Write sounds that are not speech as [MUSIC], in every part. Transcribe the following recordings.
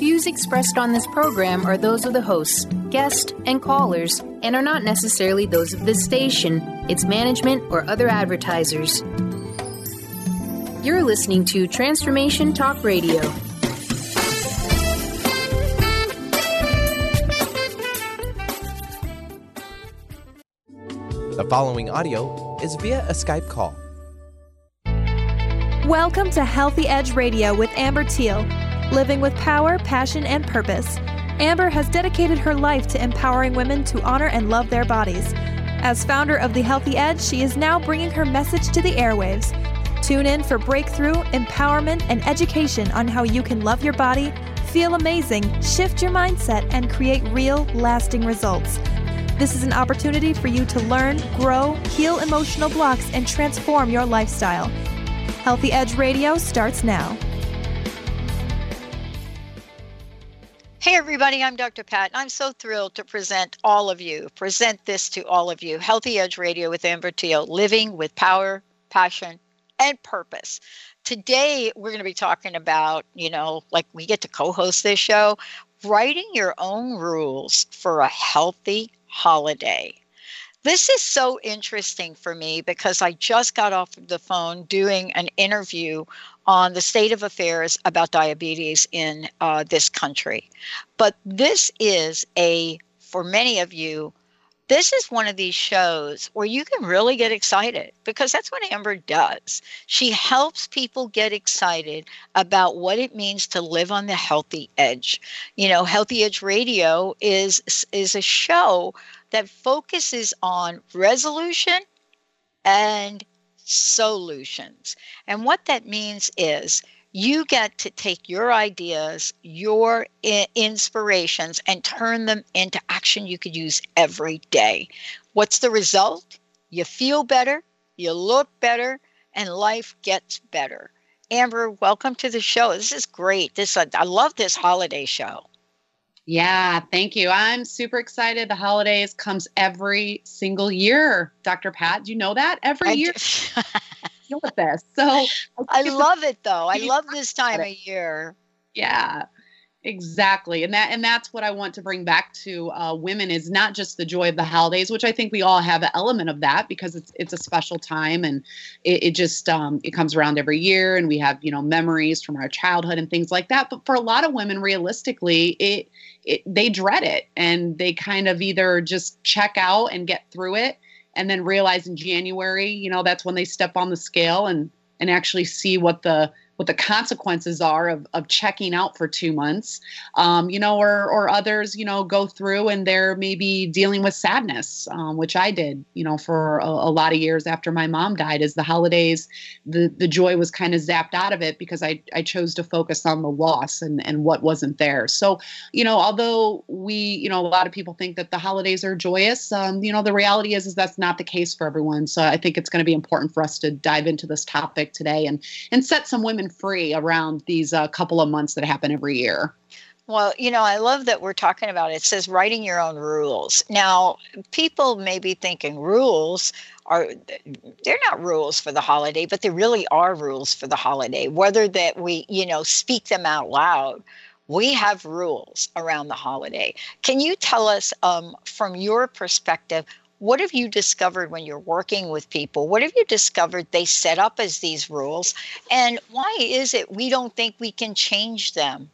views expressed on this program are those of the hosts, guests, and callers, and are not necessarily those of this station, its management, or other advertisers. You're listening to Transformation Talk Radio. The following audio is via a Skype call. Welcome to Healthy Edge Radio with Amber Thiel, living with power, passion, and purpose. Amber has dedicated her life to empowering women to honor and love their bodies. As founder of The Healthy Edge, she is now bringing her message to the airwaves. Tune in for breakthrough, empowerment, and education on how you can love your body, feel amazing, shift your mindset, and create real, lasting results. This is an opportunity for you to learn, grow, heal emotional blocks, and transform your lifestyle. Healthy Edge Radio starts now. Hey, everybody, I'm Dr. Pat, and I'm so thrilled to present all of you, present this to all of you Healthy Edge Radio with Amber Thiel, living with power, passion, and purpose. Today, we're going to be talking about, you know, like we get to co host this show, writing your own rules for a healthy holiday. This is so interesting for me because I just got off the phone doing an interview on the state of affairs about diabetes in uh, this country. But this is a, for many of you, this is one of these shows where you can really get excited because that's what Amber does. She helps people get excited about what it means to live on the healthy edge. You know, Healthy Edge Radio is is a show that focuses on resolution and solutions. And what that means is you get to take your ideas, your inspirations, and turn them into action you could use every day. What's the result? You feel better, you look better, and life gets better. Amber, welcome to the show. This is great. This I love this holiday show. Yeah, thank you. I'm super excited. The holidays comes every single year. Dr. Pat, do you know that? Every I year [LAUGHS] deal with this. So I love it though. I [LAUGHS] love this time of year. yeah. Exactly. And that and that's what I want to bring back to uh, women is not just the joy of the holidays, which I think we all have an element of that because it's it's a special time and it, it just um, it comes around every year and we have, you know, memories from our childhood and things like that. But for a lot of women, realistically, it it, they dread it and they kind of either just check out and get through it and then realize in January, you know, that's when they step on the scale and and actually see what the what the consequences are of, of checking out for two months, um, you know, or or others, you know, go through and they're maybe dealing with sadness, um, which I did, you know, for a, a lot of years after my mom died. As the holidays, the the joy was kind of zapped out of it because I I chose to focus on the loss and and what wasn't there. So, you know, although we, you know, a lot of people think that the holidays are joyous, um, you know, the reality is is that's not the case for everyone. So I think it's going to be important for us to dive into this topic today and and set some women free around these uh, couple of months that happen every year. Well, you know, I love that we're talking about it. It says writing your own rules. Now, people may be thinking rules are they're not rules for the holiday, but they really are rules for the holiday. Whether that we, you know, speak them out loud, we have rules around the holiday. Can you tell us um, from your perspective what have you discovered when you're working with people? What have you discovered they set up as these rules? And why is it we don't think we can change them?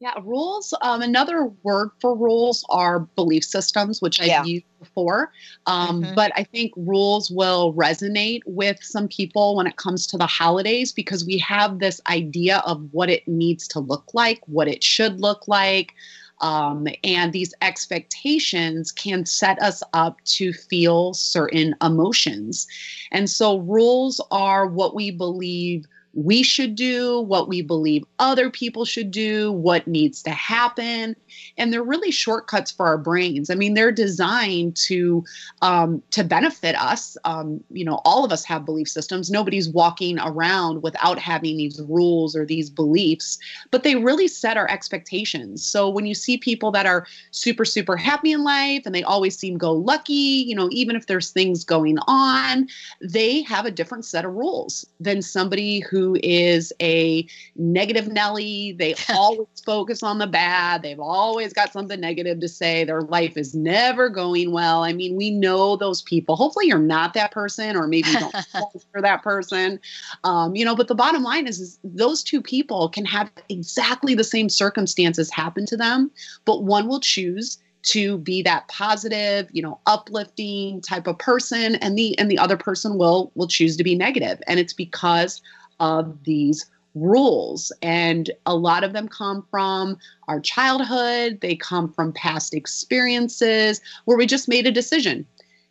Yeah, rules. Um, another word for rules are belief systems, which I've Yeah. used before. Um, Mhm. But I think rules will resonate with some people when it comes to the holidays because we have this idea of what it needs to look like, what it should look like. Um, and these expectations can set us up to feel certain emotions. And so, rules are what we believe we should do, what we believe other people should do, what needs to happen, and they're really shortcuts for our brains. I mean, they're designed to um, to benefit us. Um, you know, all of us have belief systems. Nobody's walking around without having these rules or these beliefs, but they really set our expectations. So when you see people that are super super happy in life and they always seem go lucky, you know, even if there's things going on, they have a different set of rules than somebody who who is a negative Nelly. They [LAUGHS] always focus on the bad. They've always got something negative to say. Their life is never going well. I mean, we know those people. Hopefully, you're not that person, or maybe you don't [LAUGHS] for that person. Um, you know, but the bottom line is, is those two people can have exactly the same circumstances happen to them, but one will choose to be that positive you know uplifting type of person and the and the other person will will choose to be negative and it's because of these rules. And a lot of them come from our childhood. They come from past experiences where we just made a decision.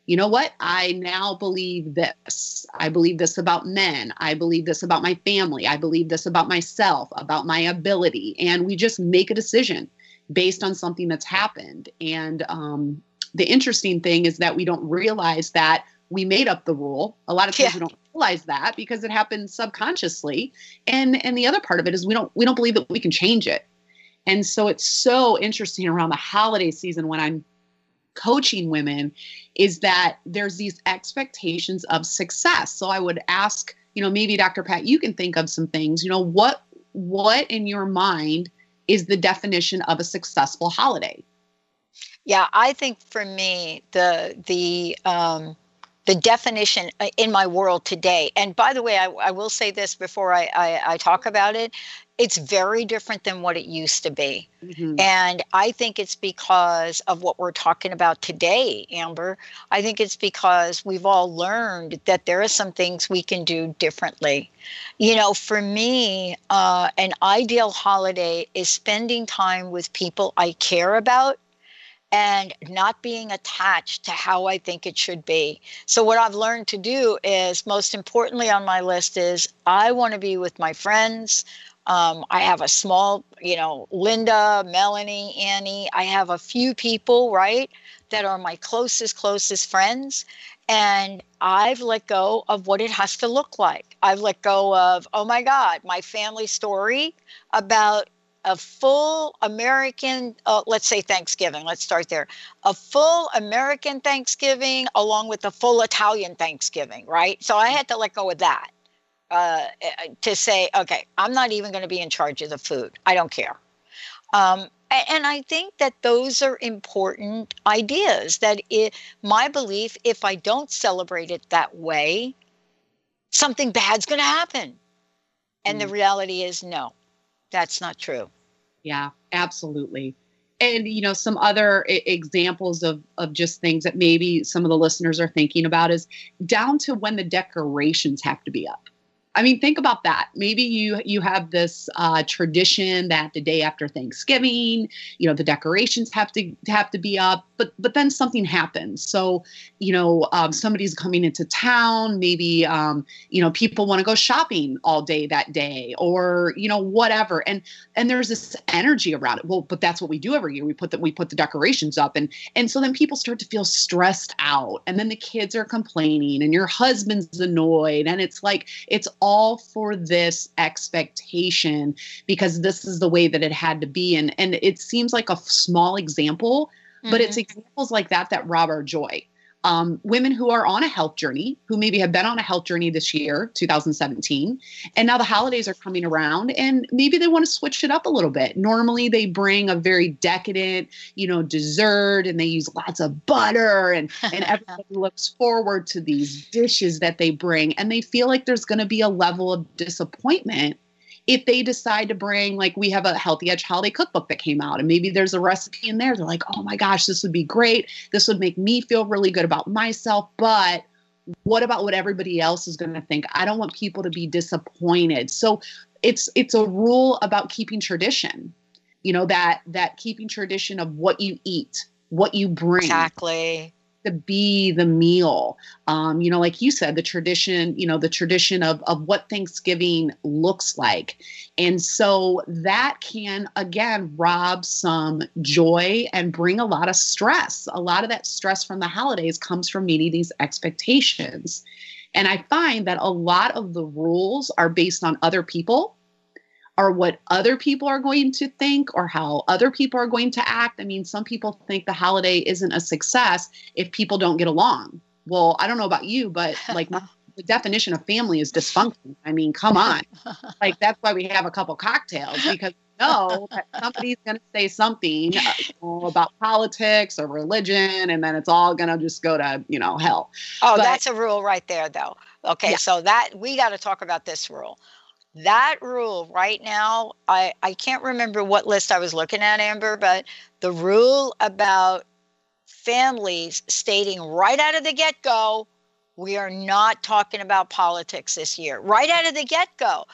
You know what? I now believe this. I believe this about men. I believe this about my family. I believe this about myself about my ability. And we just make a decision based on something that's happened. And um, the interesting thing is that we don't realize that we made up the rule. A lot of times yeah. we don't realize that because it happens subconsciously. And and the other part of it is we don't we don't believe that we can change it. And so it's so interesting around the holiday season when I'm coaching women is that there's these expectations of success. So I would ask, you know, maybe Dr. Pat, you can think of some things, you know, what what in your mind is the definition of a successful holiday. Yeah, I think for me, the the um, the definition uh, in my world today, and by the way, I, I will say this before I, I, I talk about it, it's very different than what it used to be. Mm-hmm. And I think it's because of what we're talking about today, Amber. I think it's because we've all learned that there are some things we can do differently. You know, for me, uh, an ideal holiday is spending time with people I care about and not being attached to how I think it should be. So, what I've learned to do is most importantly on my list is I want to be with my friends. Um, I have a small, you know, Linda, Melanie, Annie. I have a few people, right, that are my closest, closest friends. And I've let go of what it has to look like. I've let go of, oh my God, my family story about a full American, uh, let's say Thanksgiving, let's start there. A full American Thanksgiving along with a full Italian Thanksgiving, right? So I had to let go of that uh, eh, to say, okay, I'm not even going to be in charge of the food. I don't care. Um, and I think that those are important ideas. That it, my belief, if I don't celebrate it that way, something bad's going to happen. And mm. the reality is, no, that's not true. Yeah, absolutely. And you know, some other I- examples of of just things that maybe some of the listeners are thinking about is down to when the decorations have to be up. I mean, think about that. Maybe you you have this uh, tradition that the day after Thanksgiving, you know, the decorations have to have to be up, but but then something happens. So, you know, um, somebody's coming into town. Maybe um, you know people want to go shopping all day that day, or you know whatever. And and there's this energy around it. Well, but that's what we do every year. We put that we put the decorations up, and and so then people start to feel stressed out, and then the kids are complaining, and your husband's annoyed, and it's like it's all for this expectation because this is the way that it had to be and and it seems like a small example mm-hmm. but it's mm-hmm. examples like that that rob our joy um, women who are on a health journey, who maybe have been on a health journey this year, 2017, and now the holidays are coming around and maybe they want to switch it up a little bit. Normally they bring a very decadent, you know, dessert and they use lots of butter and, and [LAUGHS] everybody looks forward to these dishes that they bring and they feel like there's going to be a level of disappointment if they decide to bring like we have a healthy edge holiday cookbook that came out and maybe there's a recipe in there they're like oh my gosh this would be great. This would make me feel really good about myself but what about what everybody else is going to think? I don't want people to be disappointed. So it's it's a rule about keeping tradition you know that that keeping tradition of what you eat what you bring. Exactly to be the meal. Um, you know, like you said, the tradition, you know, the tradition of, of what Thanksgiving looks like. And so that can, again, rob some joy and bring a lot of stress. A lot of that stress from the holidays comes from meeting these expectations. And I find that a lot of the rules are based on other people are what other people are going to think or how other people are going to act. I mean, some people think the holiday isn't a success if people don't get along. Well, I don't know about you, but [LAUGHS] like my the definition of family is dysfunction. I mean, come [LAUGHS] on. like that's why we have a couple cocktails because know that somebody's going to say something uh, you know, about politics or religion, and then it's all going to just go to you know hell. Oh, but, that's a rule right there, though. Okay, yeah. so that we got to talk about this rule. That rule right now, I I can't remember what list I was looking at, Amber, but the rule about families stating right out of the get go, we are not talking about politics this year, right out of the get go.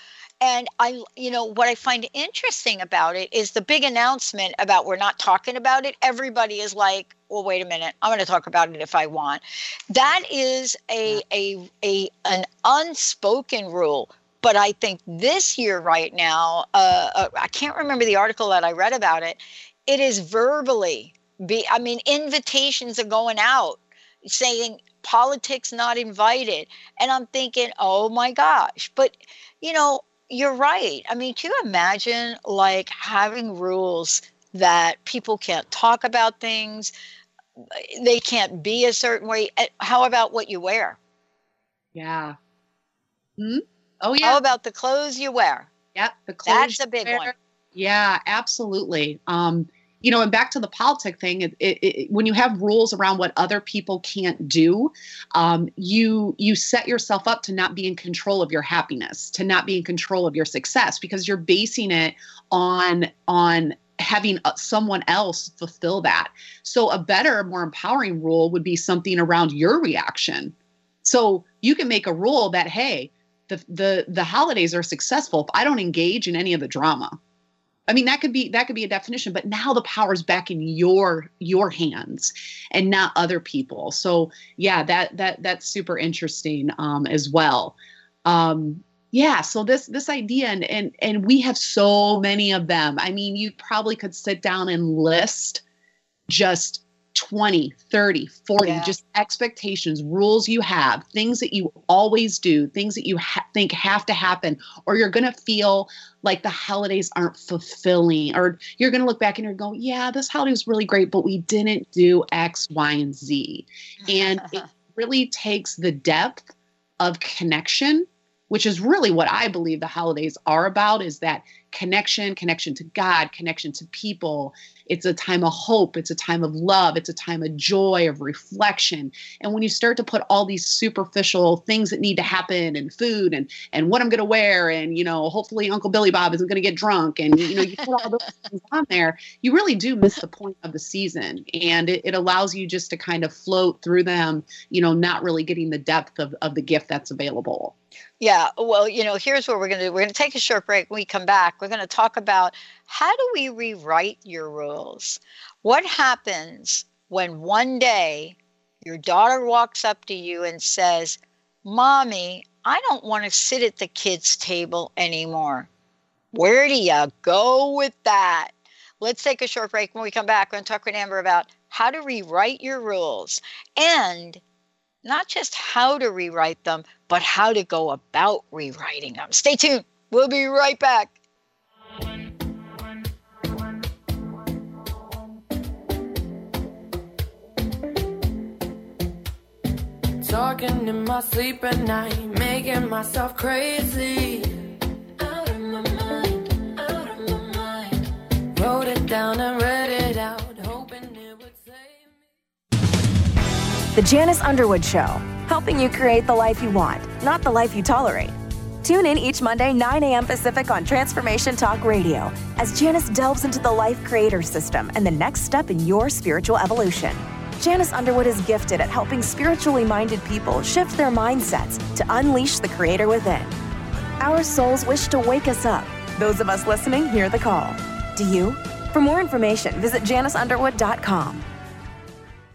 And I, you know, what I find interesting about it is the big announcement about we're not talking about it. Everybody is like, well, wait a minute, I'm going to talk about it if I want. That is a, a, a, an unspoken rule. But I think this year, right now, uh, uh, I can't remember the article that I read about it. It is verbally be, I mean, invitations are going out saying politics not invited. And I'm thinking, oh my gosh. But, you know, you're right. I mean, can you imagine like having rules that people can't talk about things, they can't be a certain way? Eh, how about what you wear? Yeah. Hmm? Oh yeah. How about the clothes you wear? Yeah, the clothes. That's a big one. Yeah, absolutely. Um, you know, and back to the politic thing, it, it, it, when you have rules around what other people can't do, um, you you set yourself up to not be in control of your happiness, to not be in control of your success, because you're basing it on on having uh, someone else fulfill that. So a better, more empowering rule would be something around your reaction. So you can make a rule that hey, the the the holidays are successful if I don't engage in any of the drama. I mean that could be that could be a definition, but now the power is back in your your hands and not other people. So yeah, that that that's super interesting um, as well. Um, yeah, so this this idea and and and we have so many of them. I mean, you probably could sit down and list just 20, 30, 40, yeah. just expectations, rules you have, things that you always do, things that you ha- think have to happen, or you're going to feel like the holidays aren't fulfilling, or you're going to look back and you're going, yeah, this holiday was really great, but we didn't do X, Y, and Z. And it [LAUGHS] really takes the depth of connection which is really what I believe the holidays are about is that connection, connection to God, connection to people. It's a time of hope, it's a time of love, it's a time of joy, of reflection. And when you start to put all these superficial things that need to happen and food and and what I'm going to wear and you know, hopefully Uncle Billy Bob isn't going to get drunk and you know, you put all those things on there, you really do miss the point of the season. And it, it allows you just to kind of float through them, you know, not really getting the depth of, of the gift that's available. Yeah, well, you know, here's what we're going to do. We're going to take a short break. When we come back, we're going to talk about how do we rewrite your rules? What happens when one day your daughter walks up to you and says, Mommy, I don't want to sit at the kids' table anymore. Where do you go with that? Let's take a short break. When we come back, we're going to talk with Amber about how to rewrite your rules and not just how to rewrite them, but how to go about rewriting them. Stay tuned. We'll be right back. Talking in my sleep at night, making myself crazy. Out of my mind, out of my mind. Wrote it down and read it out, The Janice Underwood Show helping you create the life you want, not the life you tolerate. Tune in each Monday, 9 a.m. Pacific on Transformation Talk Radio as Janice delves into the life creator system and the next step in your spiritual evolution. Janice Underwood is gifted at helping spiritually minded people shift their mindsets to unleash the creator within. Our souls wish to wake us up. Those of us listening hear the call. Do you? For more information, visit janiceunderwood.com.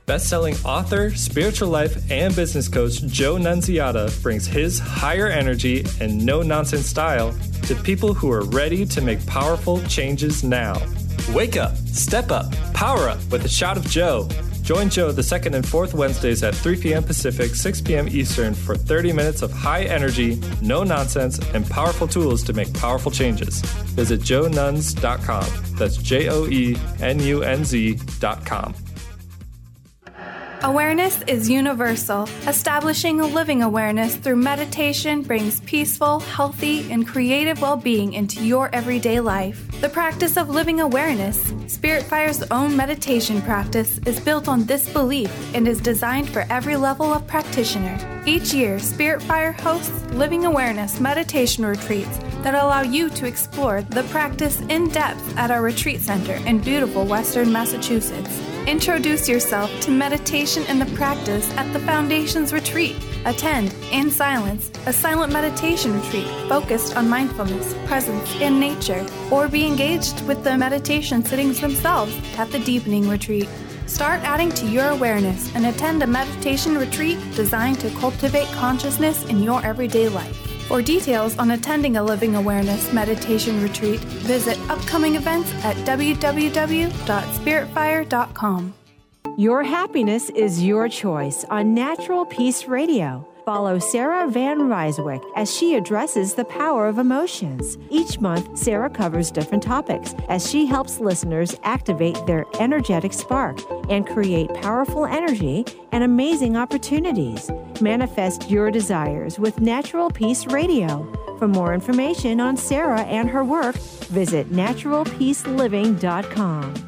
Best-selling author, spiritual life, and business coach Joe Nunziata brings his higher energy and no-nonsense style to people who are ready to make powerful changes now. Wake up, step up, power up with a shot of Joe. Join Joe the second and fourth Wednesdays at 3 p.m. Pacific, 6 p.m. Eastern for 30 minutes of high energy, no nonsense, and powerful tools to make powerful changes. Visit joenunz.com. That's J O E N U N Z.com. Awareness is universal. Establishing a living awareness through meditation brings peaceful, healthy, and creative well being into your everyday life. The practice of living awareness, Spirit Fire's own meditation practice, is built on this belief and is designed for every level of practitioner. Each year, Spirit Fire hosts living awareness meditation retreats that allow you to explore the practice in depth at our retreat center in beautiful Western Massachusetts. Introduce yourself to meditation and the practice at the Foundation's retreat. Attend, in silence, a silent meditation retreat focused on mindfulness, presence, and nature, or be engaged with the meditation sittings themselves at the Deepening Retreat. Start adding to your awareness and attend a meditation retreat designed to cultivate consciousness in your everyday life. For details on attending a Living Awareness meditation retreat, visit upcoming events at www.spiritfire.com. Your happiness is your choice on Natural Peace Radio. Follow Sarah Van Ryswick as she addresses the power of emotions. Each month, Sarah covers different topics as she helps listeners activate their energetic spark and create powerful energy and amazing opportunities. Manifest your desires with Natural Peace Radio. For more information on Sarah and her work, visit naturalpeaceliving.com.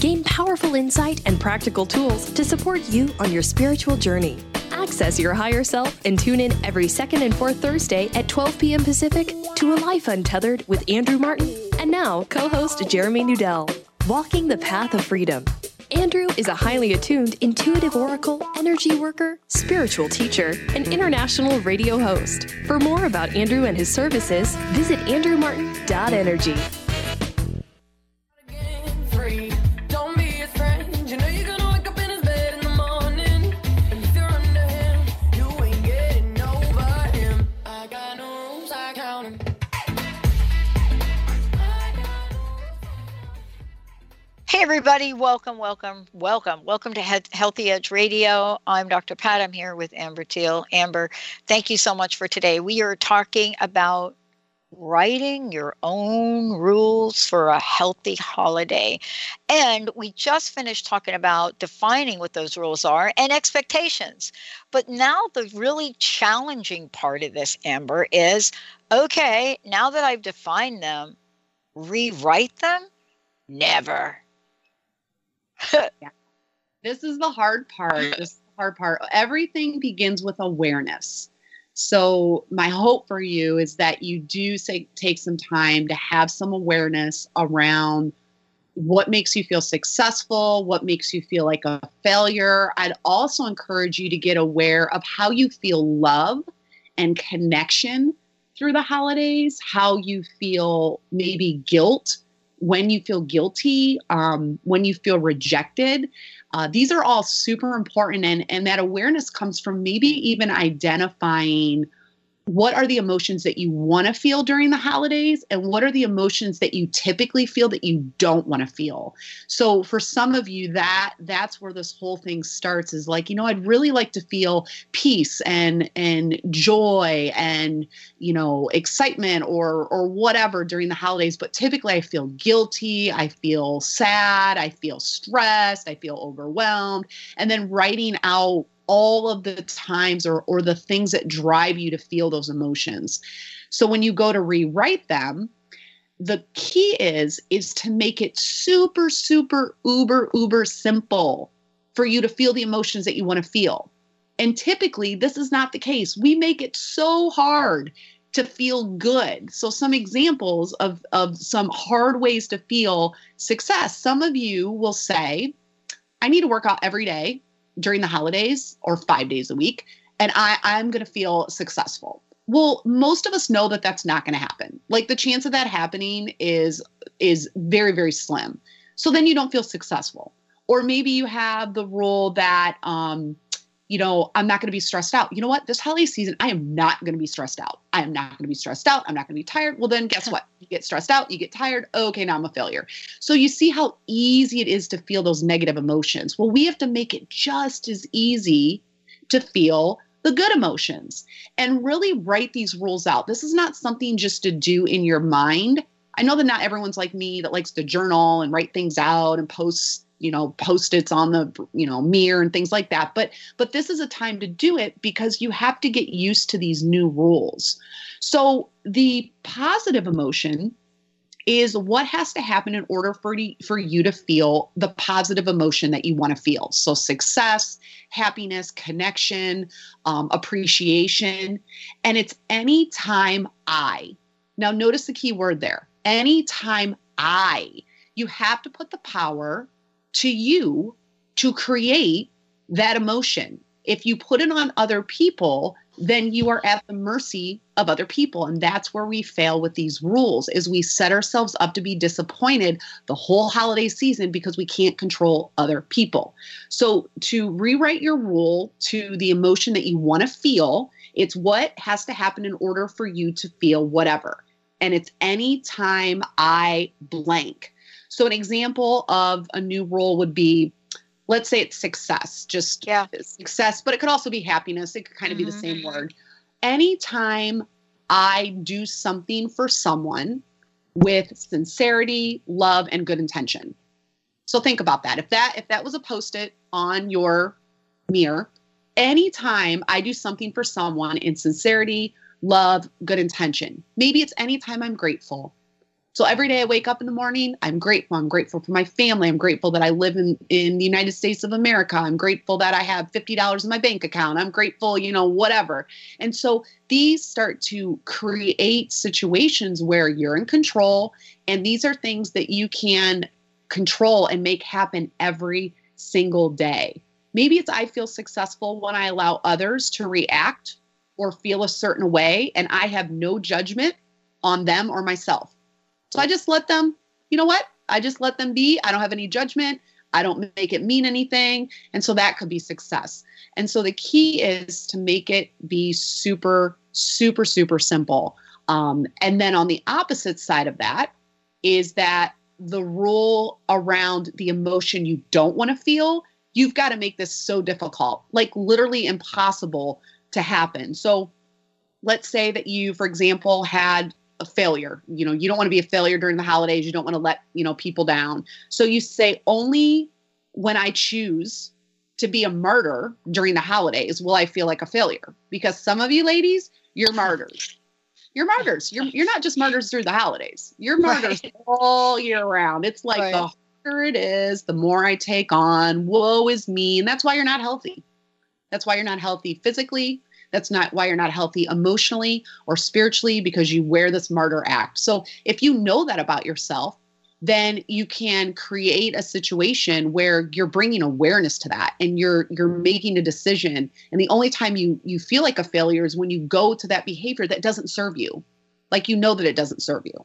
Gain powerful insight and practical tools to support you on your spiritual journey. Access your higher self and tune in every second and fourth Thursday at 12 p.m. Pacific to A Life Untethered with Andrew Martin and now co host Jeremy Nudell. Walking the Path of Freedom. Andrew is a highly attuned intuitive oracle, energy worker, spiritual teacher, and international radio host. For more about Andrew and his services, visit andrewmartin.energy. Hey, everybody, welcome, welcome, welcome. Welcome to He- Healthy Edge Radio. I'm Dr. Pat. I'm here with Amber Thiel. Amber, thank you so much for today. We are talking about writing your own rules for a healthy holiday. And we just finished talking about defining what those rules are and expectations. But now the really challenging part of this, Amber, is okay, now that I've defined them, rewrite them? Never. [LAUGHS] this is the hard part. This is the hard part. Everything begins with awareness. So my hope for you is that you do say, take some time to have some awareness around what makes you feel successful, what makes you feel like a failure. I'd also encourage you to get aware of how you feel love and connection through the holidays, how you feel maybe guilt when you feel guilty, um, when you feel rejected. Uh, these are all super important, and, and that awareness comes from maybe even identifying what are the emotions that you want to feel during the holidays and what are the emotions that you typically feel that you don't want to feel? So for some of you that that's where this whole thing starts is like you know i'd really like to feel peace and and joy and you know excitement or or whatever during the holidays but typically i feel guilty i feel sad i feel stressed i feel overwhelmed and then writing out all of the times or, or the things that drive you to feel those emotions. So when you go to rewrite them, the key is is to make it super super uber uber simple for you to feel the emotions that you want to feel. And typically this is not the case. We make it so hard to feel good. So some examples of of some hard ways to feel success. Some of you will say I need to work out every day during the holidays or five days a week, and I, I'm going to feel successful. Well, most of us know that that's not going to happen. Like the chance of that happening is is very very slim. So then you don't feel successful. Or maybe you have the rule that, um, you know, I'm not going to be stressed out. You know what? This holiday season, I am not going to be stressed out. I am not going to be stressed out. I'm not going to be tired. Well, then guess what? You get stressed out, you get tired. Okay, now I'm a failure. So you see how easy it is to feel those negative emotions. Well, we have to make it just as easy to feel the good emotions and really write these rules out. This is not something just to do in your mind. I know that not everyone's like me that likes to journal and write things out and post you know post-its on the you know mirror and things like that but but this is a time to do it because you have to get used to these new rules so the positive emotion is what has to happen in order for, for you to feel the positive emotion that you want to feel. So, success, happiness, connection, um, appreciation. And it's anytime I. Now, notice the key word there anytime I. You have to put the power to you to create that emotion. If you put it on other people, then you are at the mercy of other people. And that's where we fail with these rules is we set ourselves up to be disappointed the whole holiday season because we can't control other people. So to rewrite your rule to the emotion that you want to feel it's what has to happen in order for you to feel whatever. And it's any time i blank so an example of a new rule would be let's say it's success, just yeah. success, but it could also be happiness. It could kind of mm-hmm. be the same mm-hmm. word. Anytime I do something for someone with sincerity, love, and good intention. So think about that. If that if that was a post-it on your mirror, anytime I do something for someone in sincerity, love, good intention. Maybe it's anytime I'm grateful. So every day I wake up in the morning, I'm grateful. I'm grateful for my family. I'm grateful that I live in, in the United States of America. I'm grateful that I have $50 in my bank account. I'm grateful, you know, whatever. And so these start to create situations where you're in control. And these are things that you can control and make happen every single day. Maybe it's I feel successful when I allow others to react or feel a certain way and I have no judgment on them or myself. So I just let them, you know what? I just let them be. I don't have any judgment. I don't make it mean anything. And so that could be success. And so the key is to make it be super, super, super simple. Um, and then on the opposite side of that is that the rule around the emotion you don't want to feel, you've got to make this so difficult, like literally impossible to happen. So let's say that you, for example, had a failure. You know, you don't want to be a failure during the holidays. You don't want to let, you know, people down. So you say only when I choose to be a martyr during the holidays will I feel like a failure. Because some of you ladies, you're martyrs. You're martyrs. You're you're not just martyrs through the holidays. You're martyrs right. all year round. It's like right. the harder it is, the more I take on. Woe is me. And that's why you're not healthy. That's why you're not healthy physically, that's not why you're not healthy emotionally or spiritually because you wear this martyr act. So if you know that about yourself, then you can create a situation where you're bringing awareness to that and you're you're making a decision and the only time you you feel like a failure is when you go to that behavior that doesn't serve you like you know that it doesn't serve you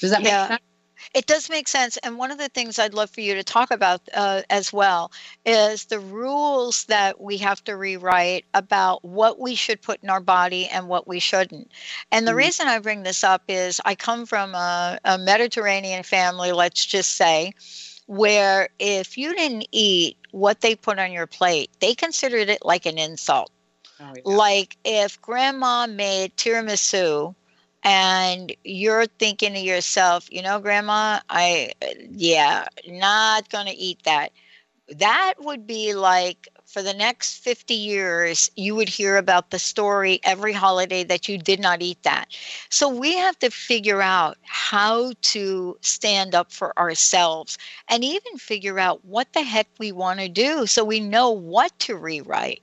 does that yeah. make sense it does make sense. And one of the things I'd love for you to talk about uh, as well is the rules that we have to rewrite about what we should put in our body and what we shouldn't. And the mm-hmm. reason I bring this up is I come from a, a Mediterranean family, let's just say, where if you didn't eat what they put on your plate, they considered it like an insult. Oh, yeah. Like if grandma made tiramisu and you're thinking to yourself, you know, grandma, I, yeah, not going to eat that. That would be like for the next 50 years, you would hear about the story every holiday that you did not eat that. So we have to figure out how to stand up for ourselves and even figure out what the heck we want to do so we know what to rewrite.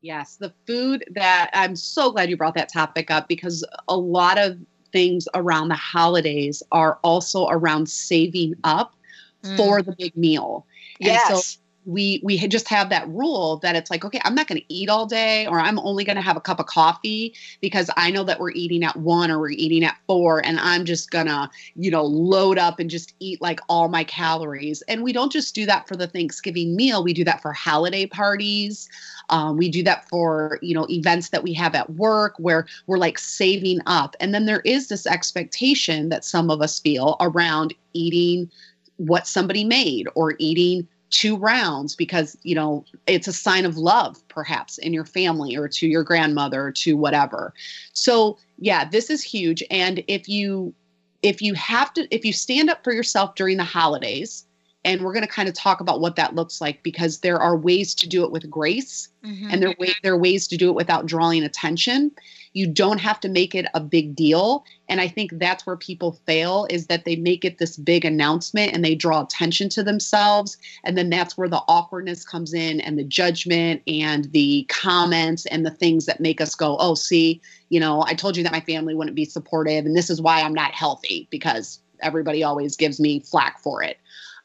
Yes, the food that I'm so glad you brought that topic up because a lot of things around the holidays are also around saving up mm. for the big meal. Yes. And so we we just have that rule that it's like okay i'm not going to eat all day or i'm only going to have a cup of coffee because i know that we're eating at one or we're eating at four and i'm just going to you know load up and just eat like all my calories. And we don't just do that for the thanksgiving meal. We do that for holiday parties. Um, we do that for you know events that we have at work where we're like saving up. And then there is this expectation that some of us feel around eating what somebody made or eating two rounds because you know it's a sign of love perhaps in your family or to your grandmother or to whatever. So yeah this is huge. And if you if you have to if you stand up for yourself during the holidays and we're going to kind of talk about what that looks like because there are ways to do it with grace mm-hmm. and there, way, there are ways to do it without drawing attention you don't have to make it a big deal. And i think that's where people fail is that they make it this big announcement and they draw attention to themselves. And then that's where the awkwardness comes in and the judgment and the comments and the things that make us go oh see you know i told you that my family wouldn't be supportive and this is why i'm not healthy because everybody always gives me flack for it.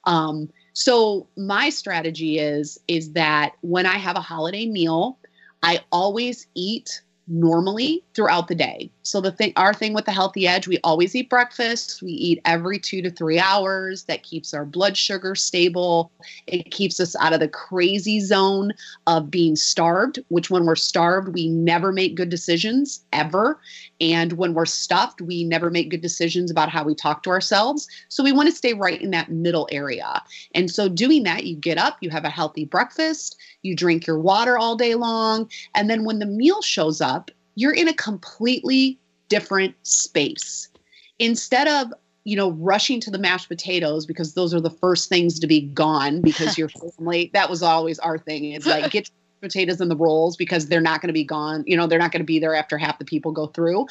Um, so my strategy is is that when I have a holiday meal, I always eat normally throughout the day. So the thing our thing with the healthy edge, we always eat breakfast. We eat every 2 to 3 hours. That keeps our blood sugar stable. It keeps us out of the crazy zone of being starved, which when we're starved, we never make good decisions ever. And when we're stuffed, we never make good decisions about how we talk to ourselves. So we want to stay right in that middle area. And so doing that, you get up, you have a healthy breakfast, you drink your water all day long, and then when the meal shows up, you're in a completely different space. Instead of you know, rushing to the mashed potatoes because those are the first things to be gone because your [LAUGHS] family, that was always our thing. It's like get potatoes and the rolls because they're not going to be gone. You know, they're not going to be there after half the people go through.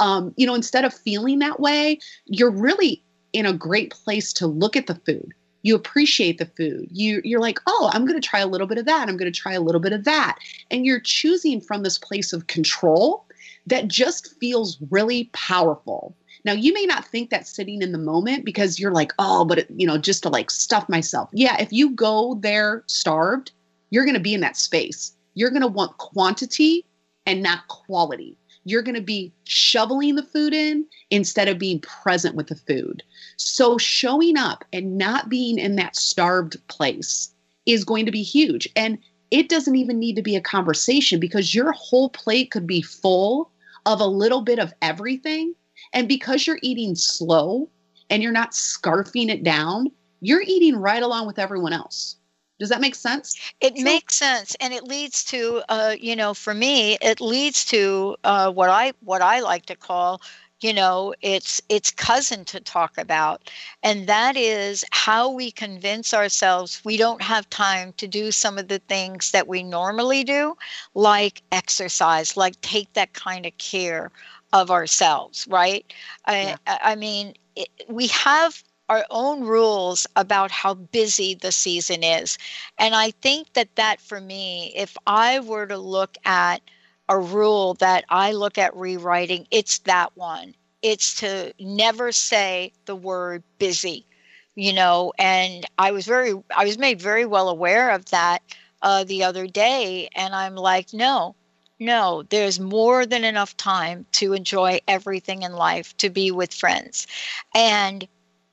Um, you know, instead of feeling that way, you're really in a great place to look at the food. You appreciate the food. You you're like, oh, I'm going to try a little bit of that. I'm going to try a little bit of that, and you're choosing from this place of control that just feels really powerful. Now, you may not think that sitting in the moment because you're like, oh, but, it, you know, just to like stuff myself. Yeah, if you go there starved, you're going to be in that space. You're going to want quantity and not quality. You're going to be shoveling the food in instead of being present with the food. So, showing up and not being in that starved place is going to be huge. And it doesn't even need to be a conversation because your whole plate could be full of a little bit of everything. And because you're eating slow and you're not scarfing it down, you're eating right along with everyone else. Does that make sense? It makes sense, and it leads to, uh, you know, for me, it leads to uh, what I what I like to call you know it's it's cousin to talk about. And that is how we convince ourselves we don't have time to do some of the things that we normally do like exercise like take that kind of care of ourselves right? Yeah. I, I mean it, we have our own rules about how busy the season is. And i think that that for me if i were to look at a rule that I look at rewriting, it's that one. It's to never say the word busy, you know, and I was very, I was made very well aware of that uh, the other day. And I'm like, no, no, there's more than enough time to enjoy everything in life, to be with friends. And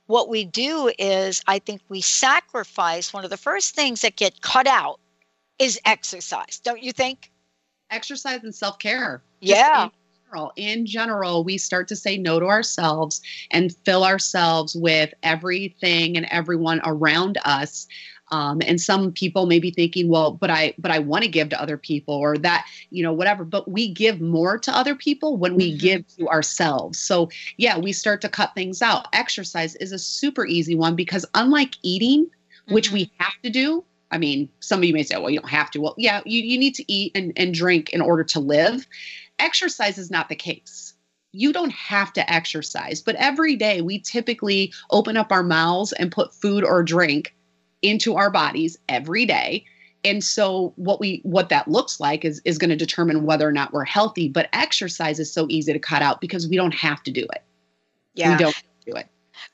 what we do is, I think we sacrifice one of the first things that get cut out is exercise, don't you think? Exercise and self care. Yeah. In general, in general, we start to say no to ourselves and fill ourselves with everything and everyone around us. Um, and some people may be thinking, well, but I, but I want to give to other people, or that, you know, whatever. But we give more to other people when we mm-hmm. give to ourselves. So yeah, we start to cut things out. Exercise is a super easy one because unlike eating, mm-hmm. which we have to do, I mean, some of you may say, well, you don't have to. Well, yeah, you, you need to eat and, and drink in order to live. Exercise is not the case. You don't have to exercise, but every day we typically open up our mouths and put food or drink into our bodies every day. And so what we what that looks like is is going to determine whether or not we're healthy. But exercise is so easy to cut out because we don't have to do it. Yeah.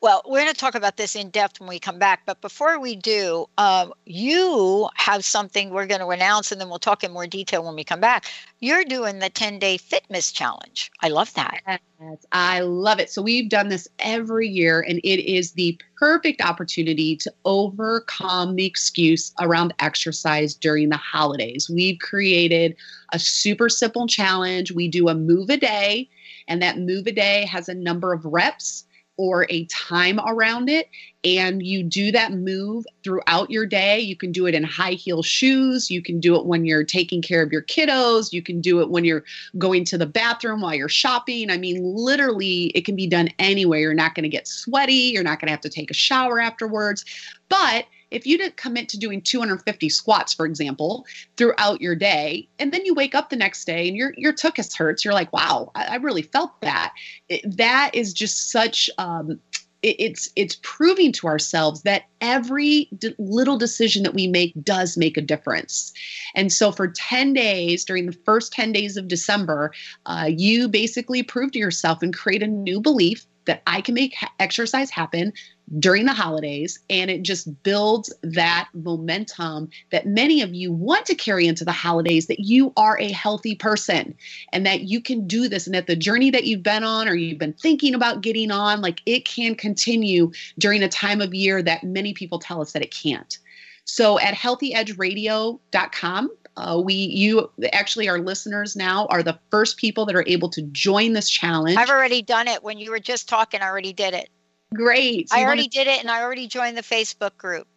Well, we're going to talk about this in depth when we come back. But before we do, um, you have something we're going to announce, and then we'll talk in more detail when we come back. You're doing the 10 day fitness challenge. I love that. Yes, I love it. So we've done this every year, and it is the perfect opportunity to overcome the excuse around exercise during the holidays. We've created a super simple challenge. We do a move a day, and that move a day has a number of reps or a time around it. And you do that move throughout your day. You can do it in high heel shoes. You can do it when you're taking care of your kiddos. You can do it when you're going to the bathroom while you're shopping. I mean literally it can be done anywhere. You're not going to get sweaty. You're not going to have to take a shower afterwards. But if you didn't commit to doing 250 squats, for example, throughout your day, and then you wake up the next day and your your tuchus hurts, you're like, wow, I, I really felt that. It, that is just such. Um, it, it's it's proving to ourselves that every d- little decision that we make does make a difference. And so, for 10 days during the first 10 days of December, uh, you basically prove to yourself and create a new belief that I can make ha- exercise happen during the holidays and it just builds that momentum that many of you want to carry into the holidays that you are a healthy person and that you can do this and that the journey that you've been on or you've been thinking about getting on like it can continue during a time of year that many people tell us that it can't so at healthyedgeradio.com uh, we you actually our listeners now are the first people that are able to join this challenge I've already done it. When you were just talking, I already did it. Great So I already wanna- did it, and I already joined the Facebook group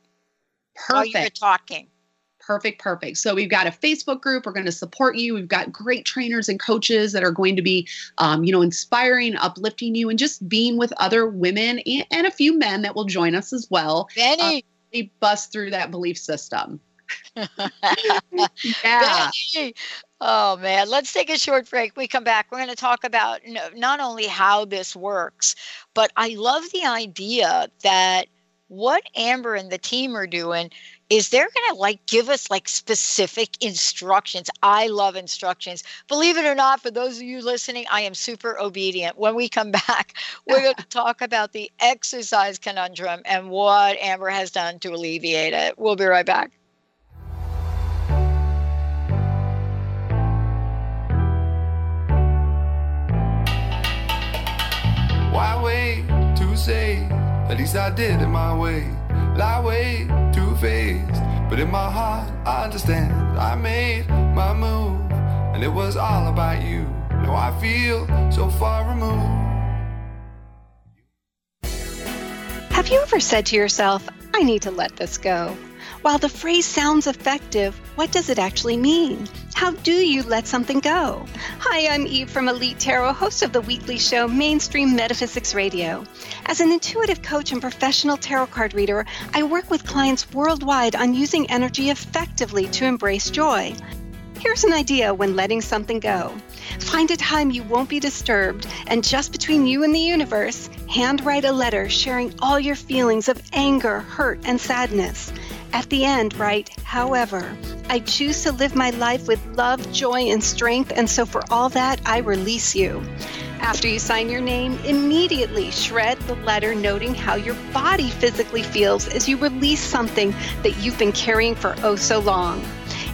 while you were perfect talking. Perfect, perfect. So we've got a Facebook group. We're going to support you. We've got great trainers and coaches that are going to be, um, you know, inspiring, uplifting you, and just being with other women and, and a few men that will join us as well. Benny, We bust through that belief system. [LAUGHS] [LAUGHS] Yeah. Benny. Oh man, let's take a short break. When we come back. We're going to talk about not only how this works, but I love the idea that what Amber and the team are doing is they're going to like give us like specific instructions. I love instructions. Believe it or not, for those of you listening, I am super obedient. When we come [LAUGHS] back, we're going [LAUGHS] to talk about the exercise conundrum and what Amber has done to alleviate it. We'll be right back. Say? At least I did it my way. Lie way too faced, but in my heart I understand. I made my move, and it was all about you. Now I feel so far removed. Have you ever said to yourself, I need to let this go? While the phrase sounds effective, what does it actually mean? How do you let something go? Hi, I'm Eve from Elite Tarot, host of the weekly show Mainstream Metaphysics Radio. As an intuitive coach and professional tarot card reader, I work with clients worldwide on using energy effectively to embrace joy. Here's an idea when letting something go. Find a time you won't be disturbed, and just between you and the universe, handwrite a letter sharing all your feelings of anger, hurt, and sadness. At the end, write, however, I choose to live my life with love, joy, and strength, and so for all that, I release you. After you sign your name, immediately shred the letter noting how your body physically feels as you release something that you've been carrying for oh so long.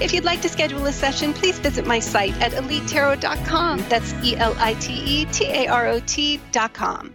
If you'd like to schedule a session, please visit my site at elitetarot.com. That's E L I T E T A R O T.com.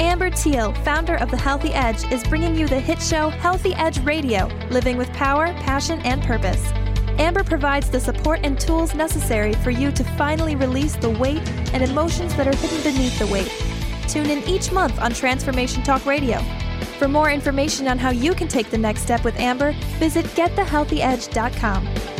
Amber Thiel, founder of The Healthy Edge, is bringing you the hit show Healthy Edge Radio, living with power, passion, and purpose. Amber provides the support and tools necessary for you to finally release the weight and emotions that are hidden beneath the weight. Tune in each month on Transformation Talk Radio. For more information on how you can take the next step with Amber, visit getthehealthyedge.com.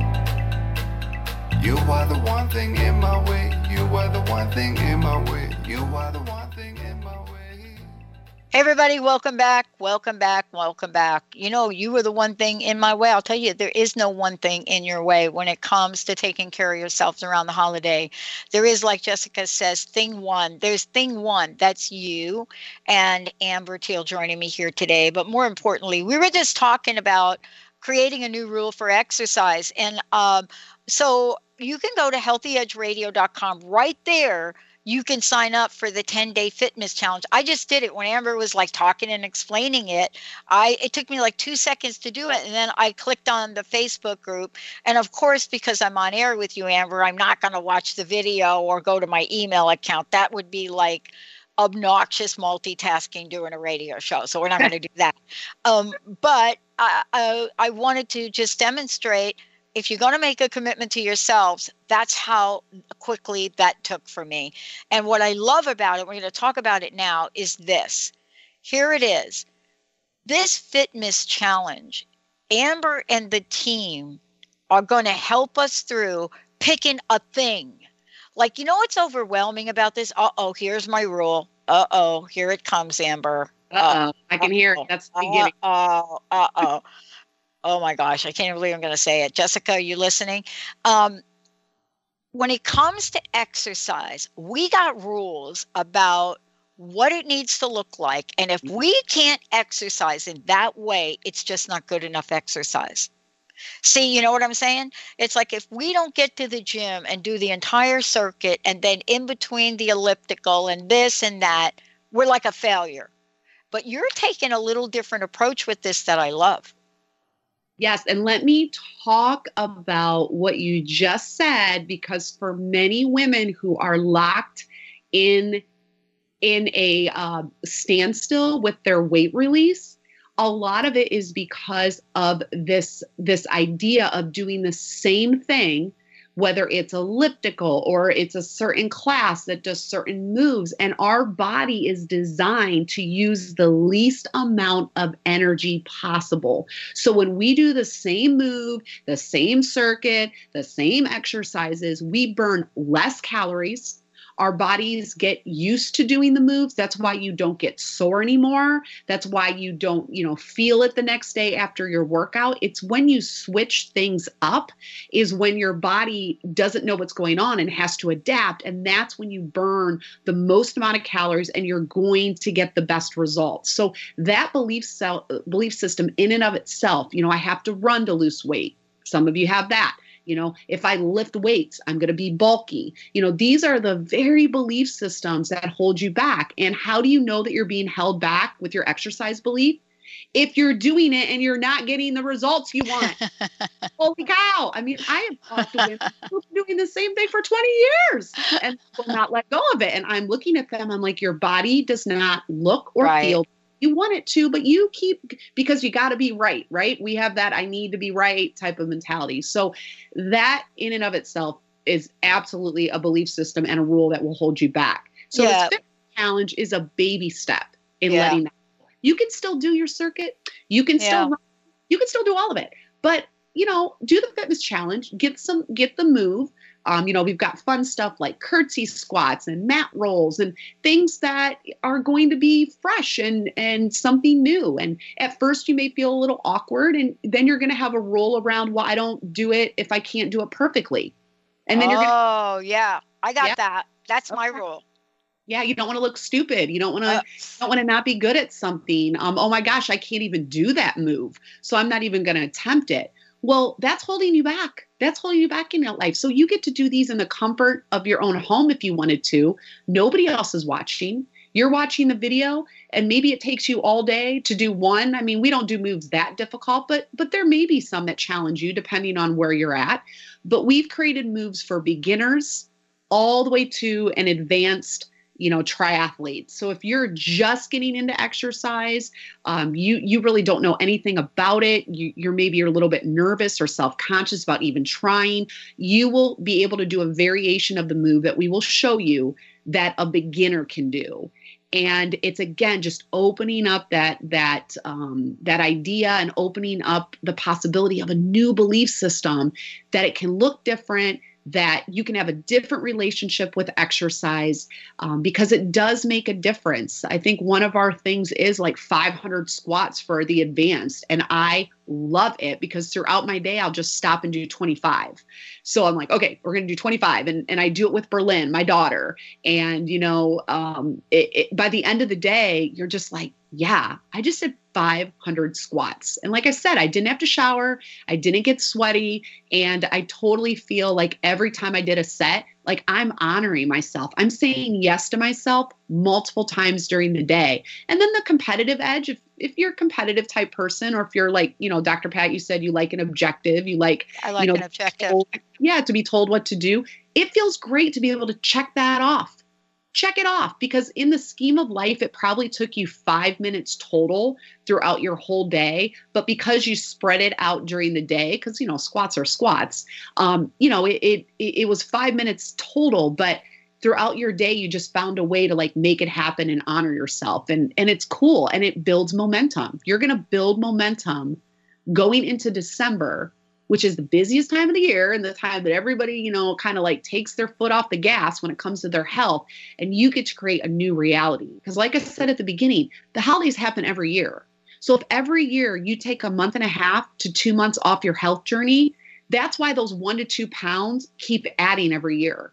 You are the one thing in my way. You are the one thing in my way. You are the one thing in my way. Hey, everybody, welcome back. Welcome back. Welcome back. You know, you were the one thing in my way. I'll tell you, there is no one thing in your way when it comes to taking care of yourselves around the holiday. There is, like Jessica says, thing one. There's thing one. That's you and Amber Thiel joining me here today. But more importantly, we were just talking about creating a new rule for exercise. And um, so you can go to healthyedgeradio.com right there. You can sign up for the 10 day fitness challenge. I just did it when amber was like talking and explaining it. I it took me like two seconds to do it and then i clicked on the facebook group. And of course because i'm on air with you amber i'm not going to watch the video or go to my email account. That would be like obnoxious multitasking doing a radio show so we're not going to do that. [LAUGHS] Um, but I, I, I wanted to just demonstrate if you're going to make a commitment to yourselves, that's how quickly that took for me. And what I love about it, we're going to talk about it now, is this. Here it is. This Fitness Challenge, Amber and the team are going to help us through picking a thing. Like, you know what's overwhelming about this? Uh oh, here's my rule. Uh oh, here it comes, Amber. Uh oh, I can hear it. That's the beginning. Uh oh, uh oh oh my gosh, I can't believe I'm going to say it. Jessica, are you listening? Um, when it comes to exercise, we got rules about what it needs to look like. And if we can't exercise in that way, it's just not good enough exercise. See, you know what I'm saying? It's like if we don't get to the gym and do the entire circuit and then in between the elliptical and this and that, we're like a failure. But you're taking a little different approach with this that I love. Yes, and let me talk about what you just said because for many women who are locked in in a uh, standstill with their weight release, a lot of it is because of this this idea of doing the same thing whether it's elliptical or it's a certain class that does certain moves. And our body is designed to use the least amount of energy possible. So when we do the same move, the same circuit, the same exercises, we burn less calories our bodies get used to doing the moves. That's why you don't get sore anymore. That's why you don't you know feel it the next day after your workout. It's when you switch things up is when your body doesn't know what's going on and has to adapt. And that's when you burn the most amount of calories and you're going to get the best results. So that belief cell, belief system in and of itself you know i have to run to lose weight. Some of you have that you know if i lift weights i'm going to be bulky you know these are the very belief systems that hold you back and how do you know that you're being held back with your exercise belief if you're doing it and you're not getting the results you want. [LAUGHS] Holy cow. I mean, I have talked to women who've been doing the same thing for 20 years and will not let go of it. And I'm looking at them, I'm like, your body does not look or Right. feel you want it to, but you keep because you got to be right, right? We have that I need to be right type of mentality. So that in and of itself is absolutely a belief system and a rule that will hold you back. So Yeah. fitness challenge is a baby step in Yeah. letting that. You can still do your circuit. You can Yeah. still run, you can still do all of it. But you know, do the fitness challenge, get some get the move, Um, you know, we've got fun stuff like curtsy squats and mat rolls and things that are going to be fresh and and something new. And at first you may feel a little awkward and then you're going to have a rule around well I don't do it if I can't do it perfectly. And then oh, you're Oh, yeah. I got Yeah. that. That's my rule. yeah, you don't want to look stupid. You don't want to Uh, don't want to not be good at something. Um, oh my gosh, I can't even do that move. So I'm not even going to attempt it. Well, that's holding you back. That's holding you back in your life. So you get to do these in the comfort of your own home if you wanted to. Nobody else is watching. You're watching the video and maybe it takes you all day to do one. I mean, we don't do moves that difficult, but but there may be some that challenge you depending on where you're at. But we've created moves for beginners all the way to an advanced you know triathletes. So if you're just getting into exercise um, you you really don't know anything about it. You, you're maybe you're a little bit nervous or self-conscious about even trying. You will be able to do a variation of the move that we will show you that a beginner can do. And it's again just opening up that that um, that idea and opening up the possibility of a new belief system that it can look different that you can have a different relationship with exercise um, because it does make a difference. I think one of our things is like 500 squats for the advanced, and I love it because throughout my day I'll just stop and do 25. So I'm like, okay, we're gonna do 25, and and I do it with Berlin, my daughter, and you know, um, it, it, by the end of the day, you're just like, yeah, I just did 500 squats, and like I said, I didn't have to shower, I didn't get sweaty, and I totally feel like every time I did a set, like I'm honoring myself. I'm saying yes to myself multiple times during the day. And then the competitive edge, if if you're a competitive type person, or if you're like, you know, Dr. Pat, you said you like an objective, you like, I like you know, an objective. told- yeah, to be told what to do. It feels great to be able to check that off. Check it off because in the scheme of life, it probably took you five minutes total throughout your whole day. But because you spread it out during the day, because you know squats are squats, um, you know it, it it was five minutes total. But throughout your day, you just found a way to like make it happen and honor yourself, and and it's cool and it builds momentum. You're gonna build momentum going into December which is the busiest time of the year and the time that everybody, you know, kind of like takes their foot off the gas when it comes to their health. And you get to create a new reality. Because, like I said at the beginning, the holidays happen every year. So, if every year you take a month and a half to two months off your health journey, that's why those one to two pounds keep adding every year.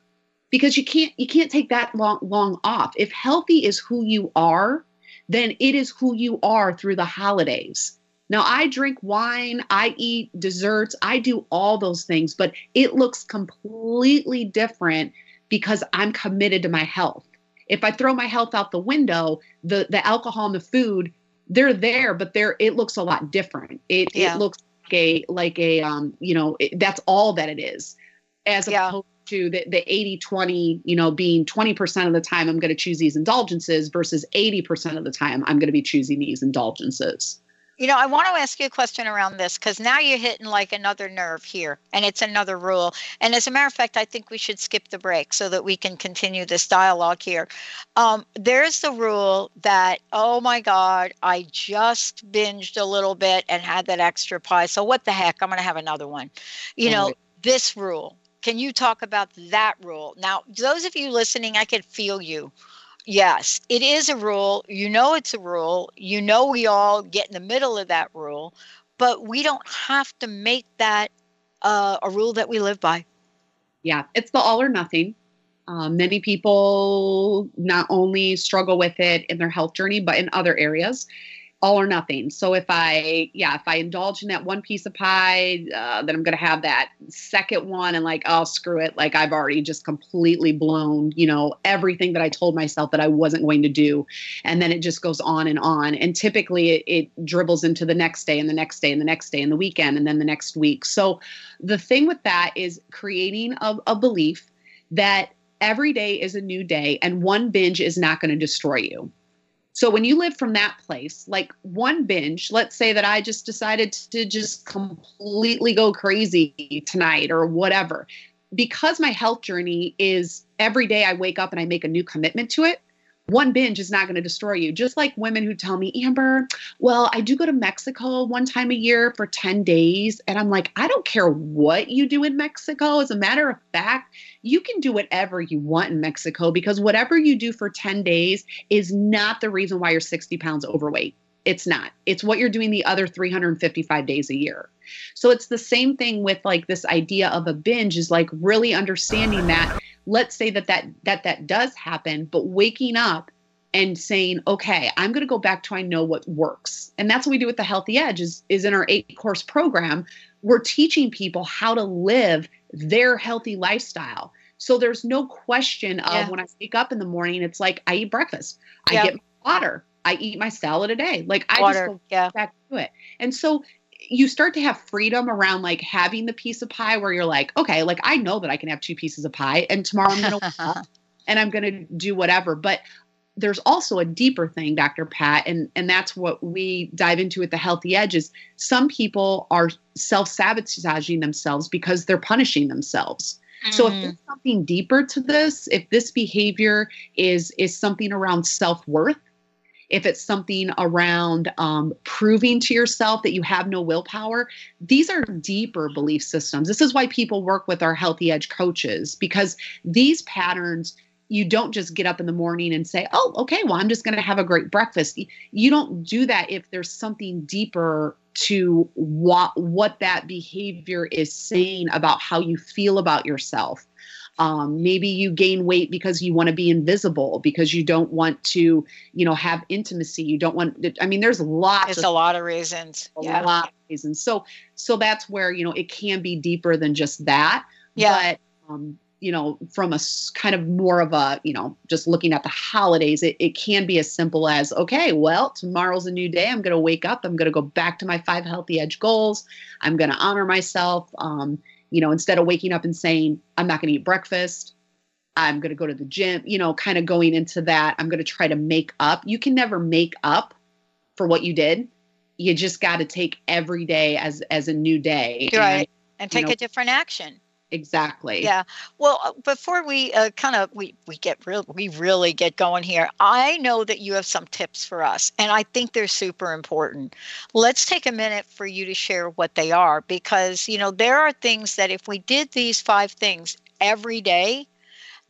Because you can't you can't take that long long off. If healthy is who you are, then it is who you are through the holidays. Now, I drink wine, I eat desserts, I do all those things, but it looks completely different because I'm committed to my health. If I throw my health out the window, the the alcohol and the food, they're there, but they're it looks a lot different. It Yeah. it looks like a like a um, you know, it, that's all that it is. As Yeah. opposed to the, the 80 20 you know being 20% of the time i'm going to choose these indulgences versus 80% of the time i'm going to be choosing these indulgences You know, I want to ask you a question around this because now you're hitting like another nerve here, and it's another rule. And as a matter of fact, I think we should skip the break so that we can continue this dialogue here. Um, there's the rule that, oh my God, I just binged a little bit and had that extra pie. So what the heck? I'm going to have another one. You know, this rule. Can you talk about that rule? Now, those of you listening, I can feel you. Yes, it is a rule. You know it's a rule. You know we all get in the middle of that rule, but we don't have to make that uh, a rule that we live by. yeah, it's the all or nothing. Um, many people not only struggle with it in their health journey, but in other areas. All or nothing. So if I, yeah, if I indulge in that one piece of pie, uh, then I'm going to have that second one and like, oh, screw it. Like I've already just completely blown, you know, everything that I told myself that I wasn't going to do. And then it just goes on and on. And typically it, it dribbles into the next day and the next day and the next day and the weekend and then the next week. So the thing with that is creating a, a belief that every day is a new day and one binge is not going to destroy you. So when you live from that place, like one binge, let's say that I just decided to just completely go crazy tonight or whatever, because my health journey is every day I wake up and I make a new commitment to it. One binge is not going to destroy you. Just like women who tell me, Amber, well, I do go to Mexico one time a year for 10 days. And I'm like, I don't care what you do in Mexico. As a matter of fact, you can do whatever you want in Mexico because whatever you do for 10 days is not the reason why you're 60 pounds overweight. It's not. It's what you're doing the other 355 days a year. So it's the same thing with like this idea of a binge is like really understanding that let's say that that that that does happen, but waking up and saying, "Okay, I'm going to go back to I know what works." And that's what we do with the Healthy Edge is is in our 8-course program, we're teaching people how to live their healthy lifestyle. So there's no question of Yeah. when I wake up in the morning, it's like I eat breakfast, I get water, I eat my salad a day. Like I Water, just go yeah. back to it. And so you start to have freedom around like having the piece of pie where you're like, okay, like I know that I can have two pieces of pie and tomorrow I'm gonna [LAUGHS] and I'm gonna do whatever. But there's also a deeper thing, Dr. Pat, and and that's what we dive into at the Healthy Edge is some people are self-sabotaging themselves because they're punishing themselves. So if Mm. there's something deeper to this, if this behavior is is something around self-worth, if it's something around um, proving to yourself that you have no willpower, these are deeper belief systems. This is why people work with our Healthy Edge coaches because these patterns, you don't just get up in the morning and say, oh, okay, well, I'm just going to have a great breakfast. You don't do that if there's something deeper to what, what that behavior is saying about how you feel about yourself. Um, maybe you gain weight because you want to be invisible, because you don't want to, you know, have intimacy. You don't want. I mean, there's lots. It's of a lot of reasons. a Yeah. lot of reasons. So, so that's where you know it can be deeper than just that. Yeah. But um, you know, from a kind of more of a, you know, just looking at the holidays, it, it can be as simple as, okay, well, tomorrow's a new day. I'm going to wake up. I'm going to go back to my five healthy edge goals. I'm going to honor myself. Um, you know, instead of waking up and saying, I'm not going to eat breakfast, I'm going to go to the gym, you know, kind of going into that. I'm going to try to make up. You can never make up for what you did. You just got to take every day as as a new day. Right. And you take know, a different action. Exactly. Yeah. Well, uh, before we uh, kind of we we get real we really get going here. I know that you have some tips for us, and I think they're super important. Let's take a minute for you to share what they are, because you know there are things that if we did these five things every day,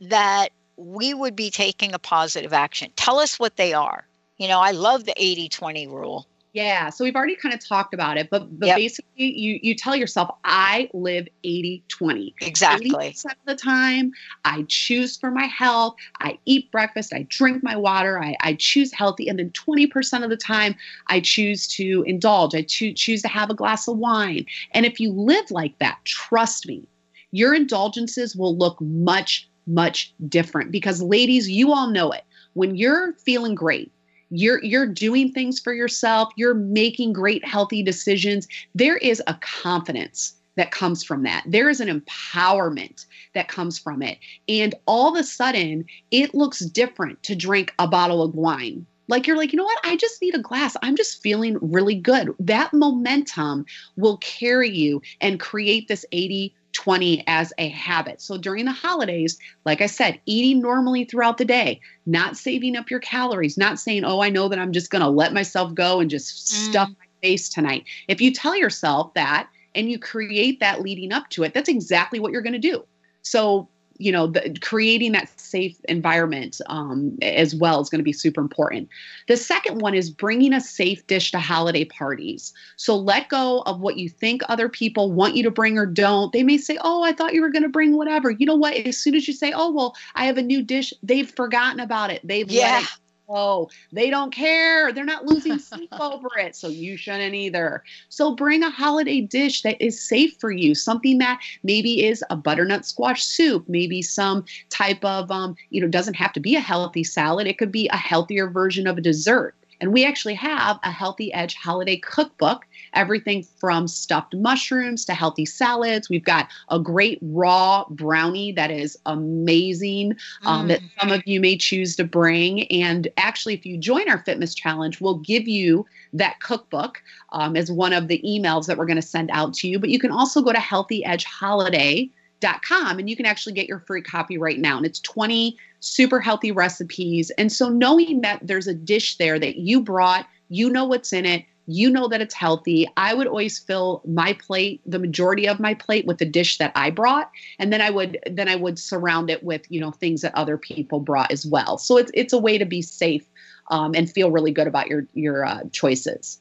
that we would be taking a positive action. Tell us what they are. You know, I love the 80-20 rule. Yeah, so we've already kind of talked about it, but, but Yep. basically you you tell yourself I live 80/20. Exactly. 80% of the time I choose for my health, I eat breakfast, I drink my water, I, I choose healthy, and then 20% of the time I choose to indulge. I choo- choose to have a glass of wine. And if you live like that, trust me, your indulgences will look much, much different because ladies, you all know it. When you're feeling great, you're you're doing things for yourself. You're making great healthy decisions. There is a confidence that comes from that. There is an empowerment that comes from it. And all of a sudden it looks different to drink a bottle of wine like you're like you know what i just need a glass i'm just feeling really good that momentum will carry you and create this 80 20 as a habit. So during the holidays, like I said, eating normally throughout the day, not saving up your calories, not saying, oh, I know that I'm just going to let myself go and just stuff mm. my face tonight. If you tell yourself that and you create that leading up to it, that's exactly what you're going to do. So, you know, the, creating that safe environment um, as well is going to be super important. The second one is bringing a safe dish to holiday parties. So let go of what you think other people want you to bring or don't. They may say, Oh, I thought you were going to bring whatever. You know what? As soon as you say, Oh, well, I have a new dish, they've forgotten about it. They've Yeah. let it go. They don't care. They're not losing sleep [LAUGHS] over it. So you shouldn't either. So bring a holiday dish that is safe for you, something that maybe is a butternut squash soup, maybe some type of, um, you know, doesn't have to be a healthy salad. It could be a healthier version of a dessert. And we actually have a Healthy Edge holiday cookbook, everything from stuffed mushrooms to healthy salads. We've got a great raw brownie that is amazing um, that some of you may choose to bring. And actually, if you join our Fitness Challenge, we'll give you that cookbook um, as one of the emails that we're going to send out to you. But you can also go to Healthy Edge Holiday com and you can actually get your free copy right now and it's 20 super healthy recipes. And so knowing that there's a dish there that you brought you know what's in it you know that it's healthy i would always fill my plate the majority of my plate with the dish that i brought. And then i would then i would surround it with you know things that other people brought as well. So it's it's a way to be safe um, and feel really good about your your uh, choices.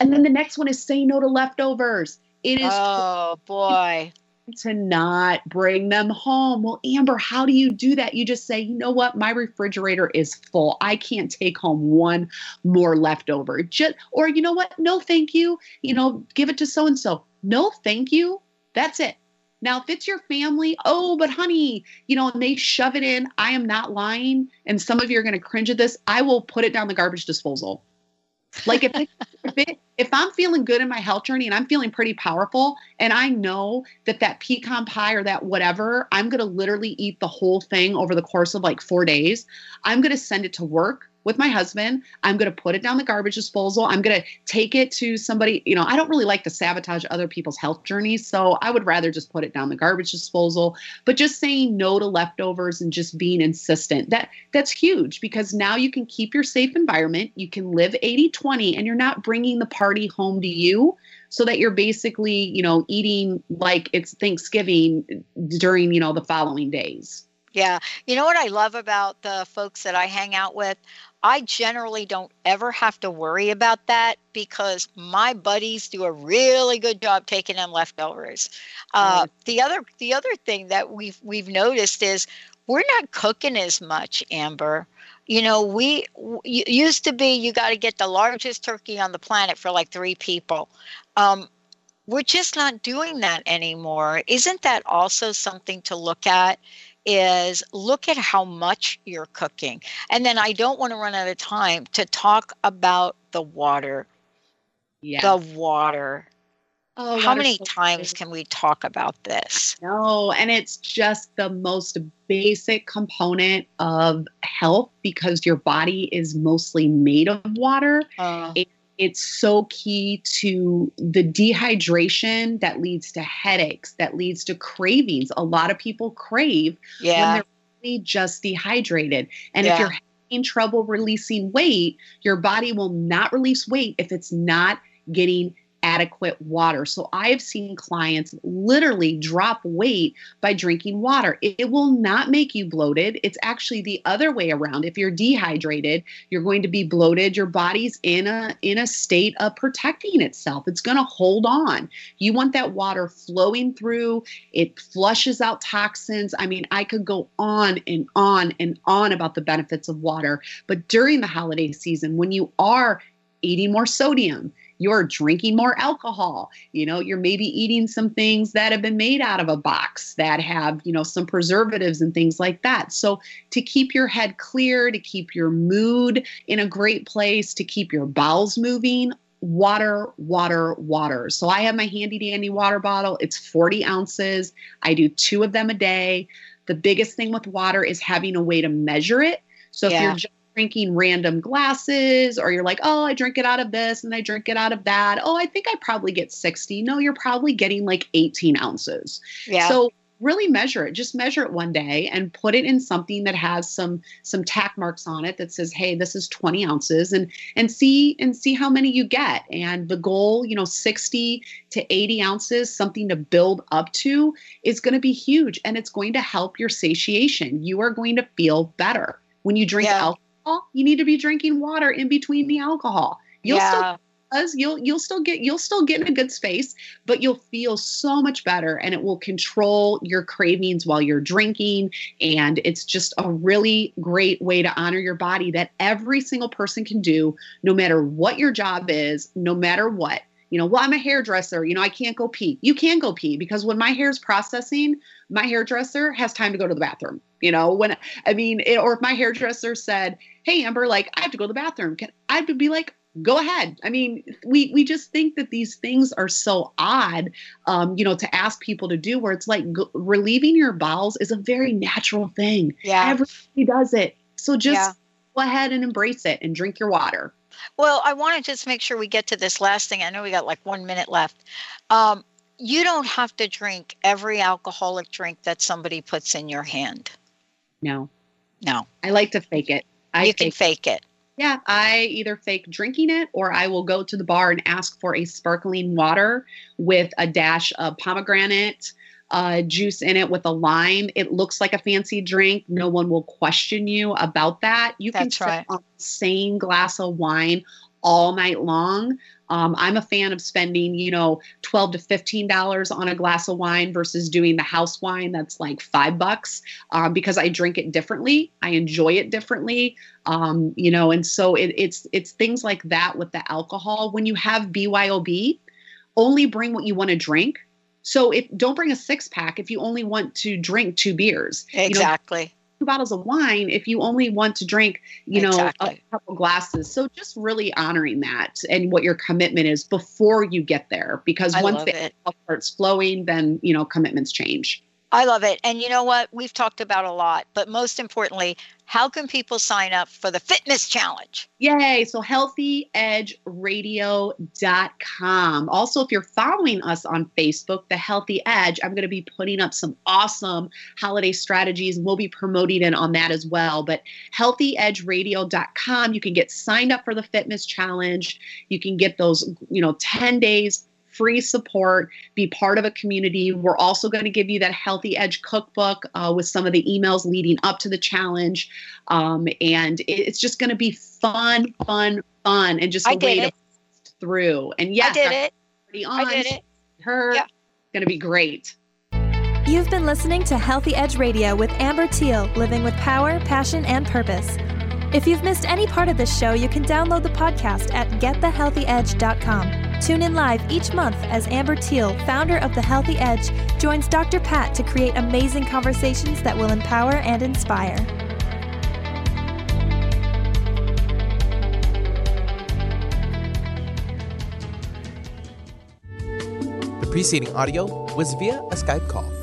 And then the next one is say no to leftovers. It is oh boy to not bring them home. Well, Amber, how do you do that? You just say, you know what, my refrigerator is full. I can't take home one more leftover. Just or you know what? No, thank you. You know, give it to so and so. No, thank you. That's it. Now, if it's your family, oh, but honey, you know, and they shove it in, I am not lying. And some of you are going to cringe at this. I will put it down the garbage disposal. Like if if, it, if I'm feeling good in my health journey and I'm feeling pretty powerful, and I know that that pecan pie or that whatever, I'm gonna literally eat the whole thing over the course of like four days. I'm gonna send it to work with my husband. I'm going to put it down the garbage disposal. I'm going to take it to somebody. You know, I don't really like to sabotage other people's health journeys. So I would rather just put it down the garbage disposal. But just saying no to leftovers and just being insistent, that that's huge because now you can keep your safe environment. You can live 80 20 and you're not bringing the party home to you so that you're basically, you know, eating like it's Thanksgiving during, you know, the following days. Yeah. You know what I love about the folks that I hang out with? I generally don't ever have to worry about that because my buddies do a really good job taking them leftovers. Uh, the other the other thing that we've we've noticed is we're not cooking as much, Amber. You know, we used to be you got to get the largest turkey on the planet for like three people. Um, we're just not doing that anymore. Isn't that also something to look at? Is look at how much you're cooking. And then I don't want to run out of time to talk about the water. Yeah. The water. Oh, how many so times can we talk about this? No, and it's just the most basic component of health because your body is mostly made of water. Uh. It it's so key to the dehydration that leads to headaches, that leads to cravings. A lot of people crave yeah. when they're really just dehydrated. And yeah. if you're having trouble releasing weight, your body will not release weight if it's not getting adequate water. So I have seen clients literally drop weight by drinking water. It, will not make you bloated. It's actually the other way around. If you're dehydrated, you're going to be bloated. Your body's in a in a state of protecting itself. It's going to hold on. You want that water flowing through. It flushes out toxins. I mean, I could go on and on and on about the benefits of water, but during the holiday season when you are eating more sodium, you're drinking more alcohol you know you're maybe eating some things that have been made out of a box that have you know some preservatives and things like that so to keep your head clear to keep your mood in a great place to keep your bowels moving water, water, water. So I have my handy dandy water bottle. It's 40 ounces. I do two of them a day. The biggest thing with water is having a way to measure it. So if you're just drinking random glasses or you're like, oh, I drink it out of this and I drink it out of that. Oh, I think I probably get 60. No, you're probably getting like 18 ounces. Yeah. So really measure it just measure it one day and put it in something that has some some tack marks on it that says hey this is 20 ounces and and see and see how many you get and the goal you know 60 to 80 ounces something to build up to is going to be huge and it's going to help your satiation you are going to feel better when you drink yeah. alcohol alcohol, you need to be drinking water in between the alcohol. You'll yeah. still you'll you'll still get you'll still get in a good space, but you'll feel so much better and it will control your cravings while you're drinking. And it's just a really great way to honor your body that every single person can do, no matter what your job is, no matter what you know, well, I'm a hairdresser, you know, I can't go pee. You can go pee because when my hair's processing, my hairdresser has time to go to the bathroom. You know, when I mean, it, or if my hairdresser said, Hey, Amber, like, I have to go to the bathroom, can I would be like, go ahead. I mean, we we just think that these things are so odd, um, you know, to ask people to do. Where it's like relieving your bowels is a very natural thing. Yeah, everybody does it. So just yeah. Go ahead and embrace it and drink your water. Well, I want to just make sure we get to this last thing. I know we got like one minute left. Um, you don't have to drink every alcoholic drink that somebody puts in your hand. No. No. I like to fake it. I you can fake it. Yeah, I either fake drinking it or I will go to the bar and ask for a sparkling water with a dash of pomegranate uh, juice in it with a lime. It looks like a fancy drink. No one will question you about that. You can That's sit right. on the same glass of wine all night long. Um, I'm a fan of spending, you know, twelve to fifteen dollars on a glass of wine versus doing the house wine that's like five bucks um, because I drink it differently. I enjoy it differently, um, you know, and so it, it's it's things like that with the alcohol. When you have BYOB, only bring what you want to drink. So if don't bring a six pack if you only want to drink two beers. You know, Exactly. two bottles of wine if you only want to drink, you know, Exactly. a couple glasses. So just really honoring that and what your commitment is before you get there. Because I once the it. starts flowing, then you know commitments change. I love it. And you know what? We've talked about a lot, but most importantly, how can people sign up for the fitness challenge? Yay. So healthyedgeradio.com. Also, if you're following us on Facebook, The Healthy Edge, I'm going to be putting up some awesome holiday strategies. We'll be promoting it on that as well. But healthyedgeradio.com, you can get signed up for the fitness challenge. You can get those, you know, 10 days free support, be part of a community. We're also going to give you that Healthy Edge cookbook uh, with some of the emails leading up to the challenge. Um, and it's just going to be fun, fun, fun, and just a I way to it. through. And yes, I did it. Already I on. did it. Her going to be great. You've been listening to Healthy Edge Radio with Amber Thiel, living with power, passion, and purpose. If you've missed any part of this show, you can download the podcast at getthehealthyedge.com. Tune in live each month as Amber Thiel, founder of The Healthy Edge, joins Dr. Pat to create amazing conversations that will empower and inspire. The preceding audio was via a Skype call.